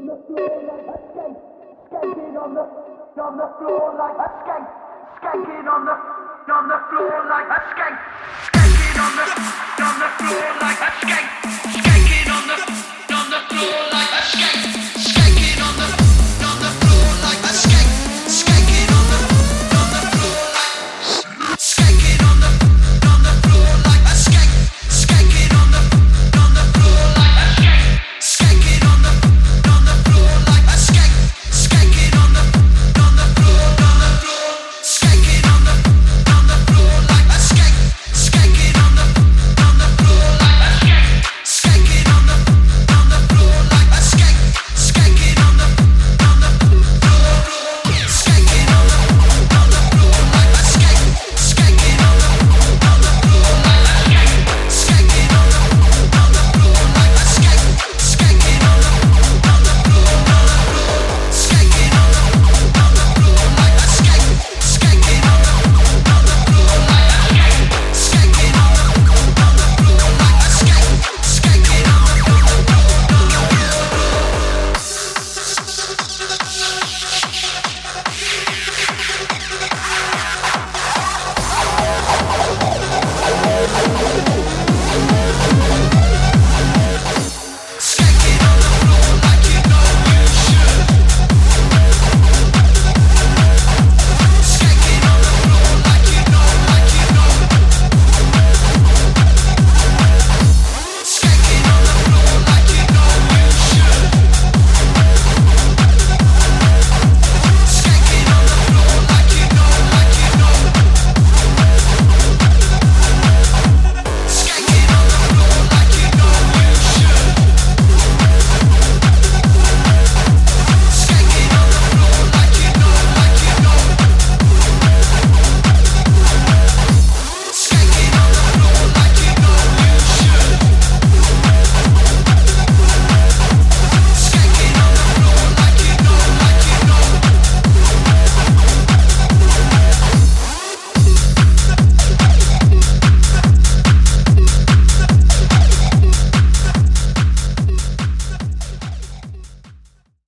on the floor like a skank. Skanking on the on the floor like a skank. Skanking on the on the floor like a skank. Skanking on the on the floor like a skank.